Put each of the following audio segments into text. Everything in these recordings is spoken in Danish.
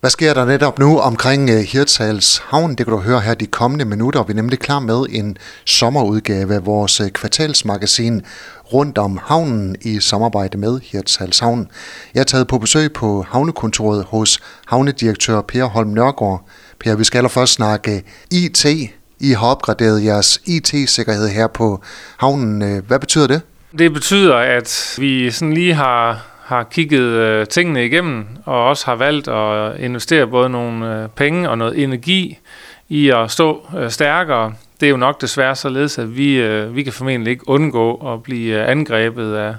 Hvad sker der netop nu omkring øh, Hirtshals Havn? Det kan du høre her de kommende minutter. Vi er nemlig klar med en sommerudgave af vores øh, kvartalsmagasin rundt om havnen i samarbejde med Hirtshals Havn. Jeg er taget på besøg på havnekontoret hos havnedirektør Per Holm Nørgaard. Per, vi skal allerførst snakke øh, IT. I har opgraderet jeres IT-sikkerhed her på havnen. Hvad betyder det? Det betyder, at vi sådan lige har har kigget øh, tingene igennem, og også har valgt at investere både nogle øh, penge og noget energi i at stå øh, stærkere. Det er jo nok desværre således, at vi, øh, vi kan formentlig ikke undgå at blive øh, angrebet af,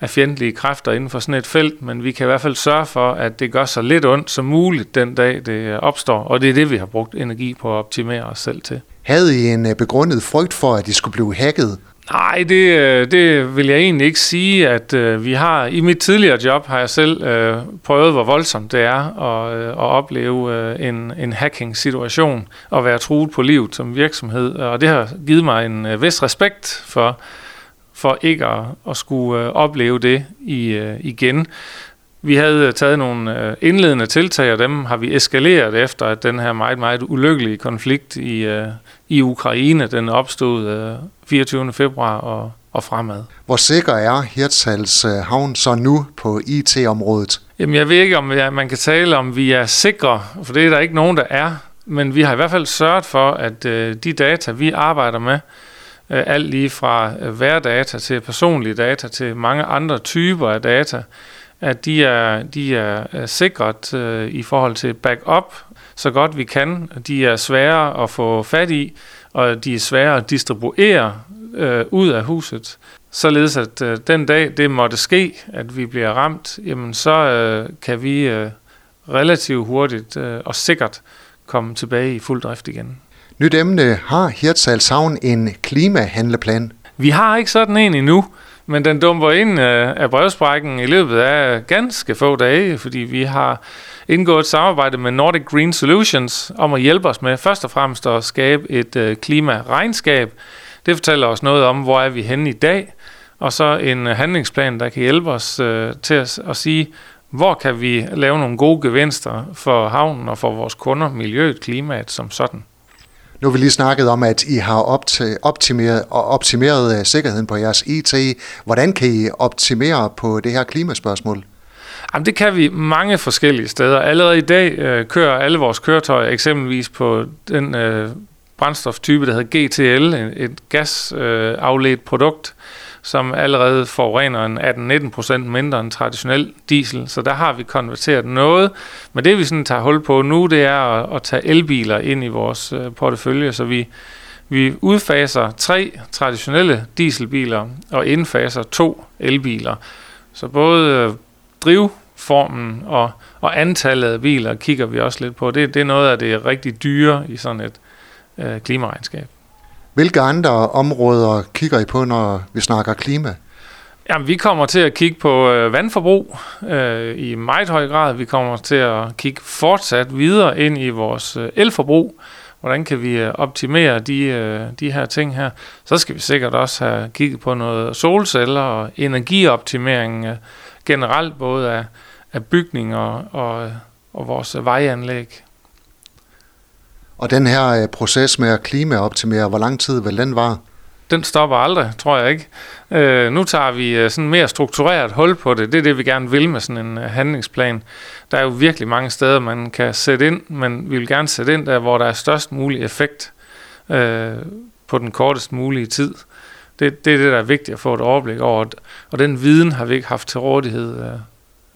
af fjendtlige kræfter inden for sådan et felt, men vi kan i hvert fald sørge for, at det gør så lidt ondt som muligt den dag, det øh, opstår, og det er det, vi har brugt energi på at optimere os selv til. Havde I en øh, begrundet frygt for, at I skulle blive hacket? Nej, det, øh, det vil jeg egentlig ikke sige, at øh, vi har. I mit tidligere job har jeg selv øh, prøvet, hvor voldsomt det er at, øh, at opleve øh, en, en hacking-situation og være truet på livet som virksomhed. Og det har givet mig en øh, vis respekt for, for ikke at, at skulle øh, opleve det i, øh, igen. Vi havde taget nogle øh, indledende tiltag, og dem har vi eskaleret efter, at den her meget, meget ulykkelige konflikt i, øh, i Ukraine, den opstod 24. februar og, og fremad. Hvor sikker er Hirtshals havn så nu på IT-området? Jamen jeg ved ikke, om man kan tale om, vi er sikre, for det er der ikke nogen, der er. Men vi har i hvert fald sørget for, at de data, vi arbejder med, alt lige fra værdata til personlige data til mange andre typer af data, at de er, de er sikret øh, i forhold til backup, så godt vi kan. De er svære at få fat i, og de er svære at distribuere øh, ud af huset. Således at øh, den dag det måtte ske, at vi bliver ramt, jamen så øh, kan vi øh, relativt hurtigt øh, og sikkert komme tilbage i fuld drift igen. Nyt emne. Har Hirtshals Havn en klimahandleplan? Vi har ikke sådan en endnu. Men den dumper ind øh, af brevsprækken i løbet af ganske få dage, fordi vi har indgået et samarbejde med Nordic Green Solutions om at hjælpe os med først og fremmest at skabe et øh, klimaregnskab. Det fortæller os noget om, hvor er vi henne i dag, og så en øh, handlingsplan, der kan hjælpe os øh, til at, at sige, hvor kan vi lave nogle gode gevinster for havnen og for vores kunder, miljøet, klimaet som sådan. Nu har vi lige snakket om, at I har optimeret, optimeret øh, sikkerheden på jeres IT. Hvordan kan I optimere på det her klimaspørgsmål? Jamen, det kan vi mange forskellige steder. Allerede i dag øh, kører alle vores køretøjer eksempelvis på den øh, brændstoftype, der hedder GTL, et gasafledt øh, produkt, som allerede forurener en 18-19% mindre end traditionel diesel. Så der har vi konverteret noget. Men det vi sådan tager hul på nu, det er at, at tage elbiler ind i vores øh, portefølje, så vi, vi udfaser tre traditionelle dieselbiler og indfaser to elbiler. Så både øh, drivformen og, og antallet af biler kigger vi også lidt på. Det, det er noget af det rigtig dyre i sådan et øh, klimaregnskab. Hvilke andre områder kigger I på, når vi snakker klima? Jamen, vi kommer til at kigge på øh, vandforbrug øh, i meget høj grad. Vi kommer til at kigge fortsat videre ind i vores øh, elforbrug. Hvordan kan vi øh, optimere de, øh, de her ting her? Så skal vi sikkert også have kigget på noget solceller og energioptimering øh, generelt, både af, af bygninger og, og, og vores vejanlæg. Og den her øh, proces med at klimaoptimere, hvor lang tid vil den vare? Den stopper aldrig, tror jeg ikke. Øh, nu tager vi øh, sådan mere struktureret hul på det. Det er det, vi gerne vil med sådan en øh, handlingsplan. Der er jo virkelig mange steder, man kan sætte ind, men vi vil gerne sætte ind der, hvor der er størst mulig effekt øh, på den kortest mulige tid. Det, det er det, der er vigtigt at få et overblik over, og den viden har vi ikke haft til rådighed øh,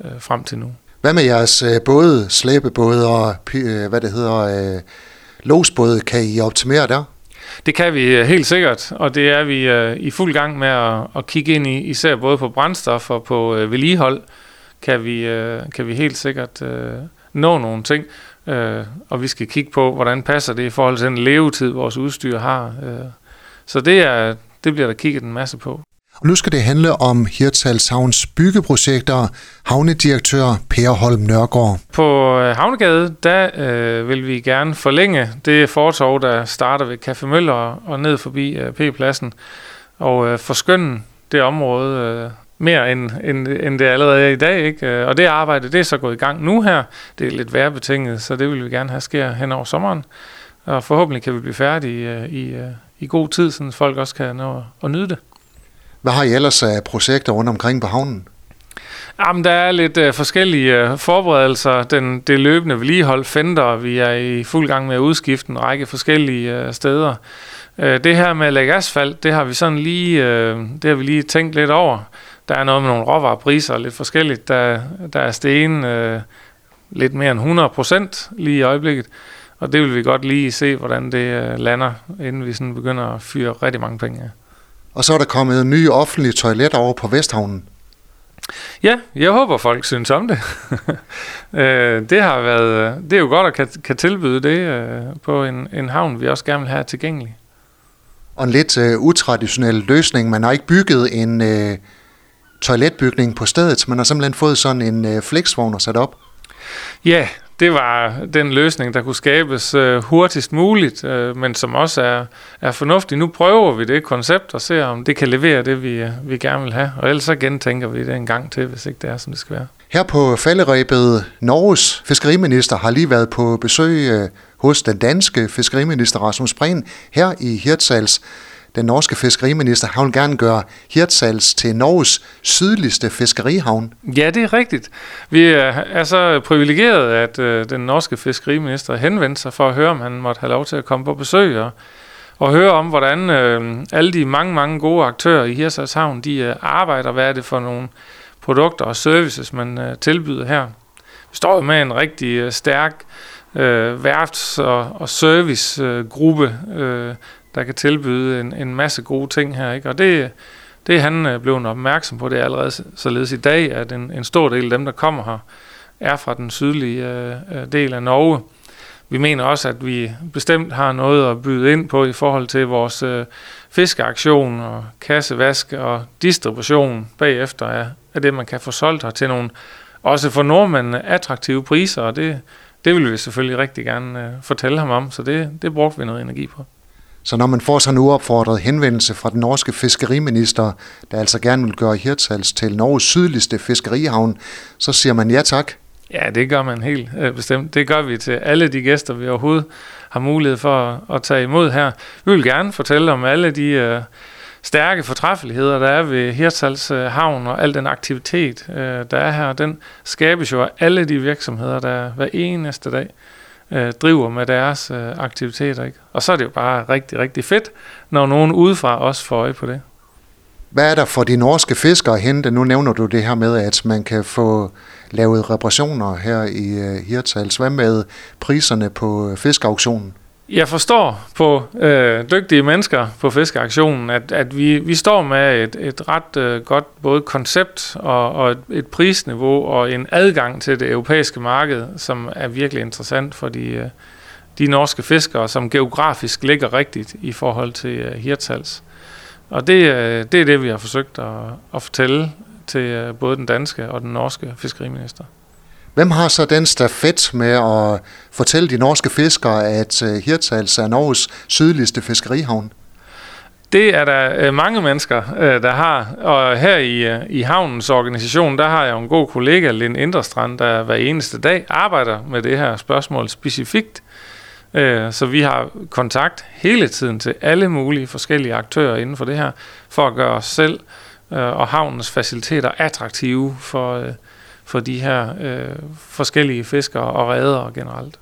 øh, frem til nu. Hvad med jeres øh, både slæbebåde og øh, hvad det hedder, øh, losbåde, kan I optimere der? Det kan vi øh, helt sikkert, og det er vi øh, i fuld gang med at, at kigge ind i, især både på brændstof og på øh, vedligehold, kan vi, kan vi helt sikkert nå nogle ting, og vi skal kigge på, hvordan passer det i forhold til den levetid, vores udstyr har. Så det, er, det bliver der kigget en masse på. Og nu skal det handle om Hirtshals Havns byggeprojekter. Havnedirektør Per Holm Nørgaard. På øh, Havnegade, der øh, vil vi gerne forlænge det fortov, der starter ved Café Møller og ned forbi øh, P-pladsen. Og øh, forskønne det område, øh, mere end, end, end det allerede er i dag. Ikke? Øh, og det arbejde, det er så gået i gang nu her. Det er lidt værbetinget, så det vil vi gerne have sker hen over sommeren. Og forhåbentlig kan vi blive færdige øh, i, i, i god tid, så folk også kan nå at nyde det. Hvad har I ellers af projekter rundt omkring på havnen? Jamen, der er lidt øh, forskellige øh, forberedelser. Den, det løbende vedligehold Fender, vi er i fuld gang med at udskifte en række forskellige øh, steder. Øh, det her med at lægge asfalt, det har vi sådan lige, øh, det har vi lige tænkt lidt over. Der er noget med nogle råvarepriser lidt forskelligt. Der, der er sten øh, lidt mere end 100 procent lige i øjeblikket. Og det vil vi godt lige se, hvordan det øh, lander, inden vi sådan begynder at fyre rigtig mange penge af. Og så er der kommet nye offentlige toiletter over på Vesthavnen. Ja, jeg håber folk synes om det. Øh, det har været, det er jo godt at kan, kan tilbyde det øh, på en, en havn, vi også gerne vil have tilgængelig. Og en lidt uh, utraditionel løsning. Man har ikke bygget en uh, toiletbygning på stedet. Man har simpelthen fået sådan en uh, flexvogn og sat op. Ja, det var den løsning, der kunne skabes øh, hurtigst muligt, øh, men som også er, er fornuftig. Nu prøver vi det koncept og ser, om det kan levere det, vi, øh, vi gerne vil have. Og ellers så gentænker vi det en gang til, hvis ikke det er, som det skal være. Her på falderæbet, Norges fiskeriminister har lige været på besøg øh, hos den danske fiskeriminister Rasmus Prehn her i Hirtshals den norske fiskeriminister, han vil gerne gøre Hirtshals til Norges sydligste fiskerihavn. Ja, det er rigtigt. Vi er så privilegeret, at øh, den norske fiskeriminister henvendte sig for at høre, om han måtte have lov til at komme på besøg og, og høre om, hvordan øh, alle de mange, mange gode aktører i Hirtshals Havn, de øh, arbejder. Hvad er det for nogle produkter og services, man øh, tilbyder her? Vi står jo med en rigtig øh, stærk øh, værfts- og, og servicegruppe, øh, der kan tilbyde en, en masse gode ting her. Ikke? Og det, det er han øh, blevet opmærksom på. Det er allerede således i dag, at en, en stor del af dem, der kommer her, er fra den sydlige øh, øh, del af Norge. Vi mener også, at vi bestemt har noget at byde ind på i forhold til vores øh, fiskeaktion og kassevask og distribution bagefter af, af det, man kan få solgt her til nogle, også for nordmændene, attraktive priser, og det, det vil vi selvfølgelig rigtig gerne øh, fortælle ham om, så det, det brugte vi noget energi på. Så når man får sådan en uopfordret henvendelse fra den norske fiskeriminister, der altså gerne vil gøre Hirtshals til Norges sydligste fiskerihavn, så siger man ja tak. Ja, det gør man helt øh, bestemt. Det gør vi til alle de gæster, vi overhovedet har mulighed for at, at tage imod her. Vi vil gerne fortælle om alle de øh, stærke fortræffeligheder, der er ved Hirtshals øh, havn og al den aktivitet, øh, der er her. Den skabes jo af alle de virksomheder, der hver eneste dag øh, driver med deres øh, aktiviteter. Ikke? Og så er det jo bare rigtig, rigtig fedt, når nogen udefra også får øje på det. Hvad er der for de norske fiskere at hente? Nu nævner du det her med, at man kan få lavet reparationer her i øh, Hirtshals. Hvad med priserne på øh, fiskauktionen? Jeg forstår på øh, dygtige mennesker på fiskeaktionen, at, at vi, vi står med et, et ret øh, godt både koncept og, og et, et prisniveau og en adgang til det europæiske marked, som er virkelig interessant for de, øh, de norske fiskere, som geografisk ligger rigtigt i forhold til øh, Hirtals. Og det, øh, det er det, vi har forsøgt at, at fortælle til øh, både den danske og den norske fiskeriminister. Hvem har så den stafet med at fortælle de norske fiskere, at øh, Hirtshals er Norges sydligste fiskerihavn? Det er der øh, mange mennesker, øh, der har. Og her i, øh, i havnens organisation, der har jeg en god kollega, Lind Inderstrand, der hver eneste dag arbejder med det her spørgsmål specifikt. Så vi har kontakt hele tiden til alle mulige forskellige aktører inden for det her, for at gøre os selv og havnens faciliteter attraktive for, for de her øh, forskellige fiskere og redere generelt.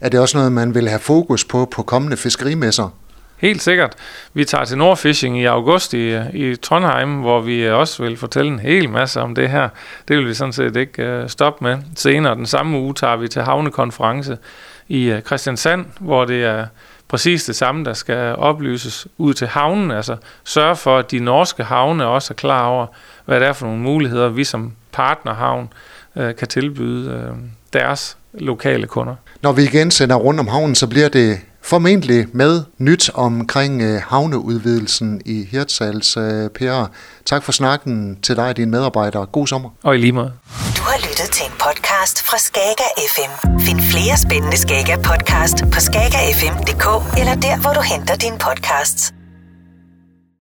Er det også noget, man vil have fokus på på kommende fiskerimesser? Helt sikkert. Vi tager til Nordfishing i august i, i Trondheim, hvor vi også vil fortælle en hel masse om det her. Det vil vi sådan set ikke uh, stoppe med. Senere den samme uge tager vi til havnekonference i uh, Christiansand, hvor det er præcis det samme, der skal oplyses ud til havnen. Altså sørge for, at de norske havne også er klar over, hvad det er for nogle muligheder, vi som partnerhavn øh, kan tilbyde øh, deres lokale kunder. Når vi igen sender rundt om havnen, så bliver det formentlig med nyt omkring øh, havneudvidelsen i Hirtshals. Øh, per, tak for snakken til dig og dine medarbejdere. God sommer. Og i lige måde. Du har lyttet til en podcast fra Skager FM. Find flere spændende Skager podcast på skagerfm.dk eller der, hvor du henter dine podcasts.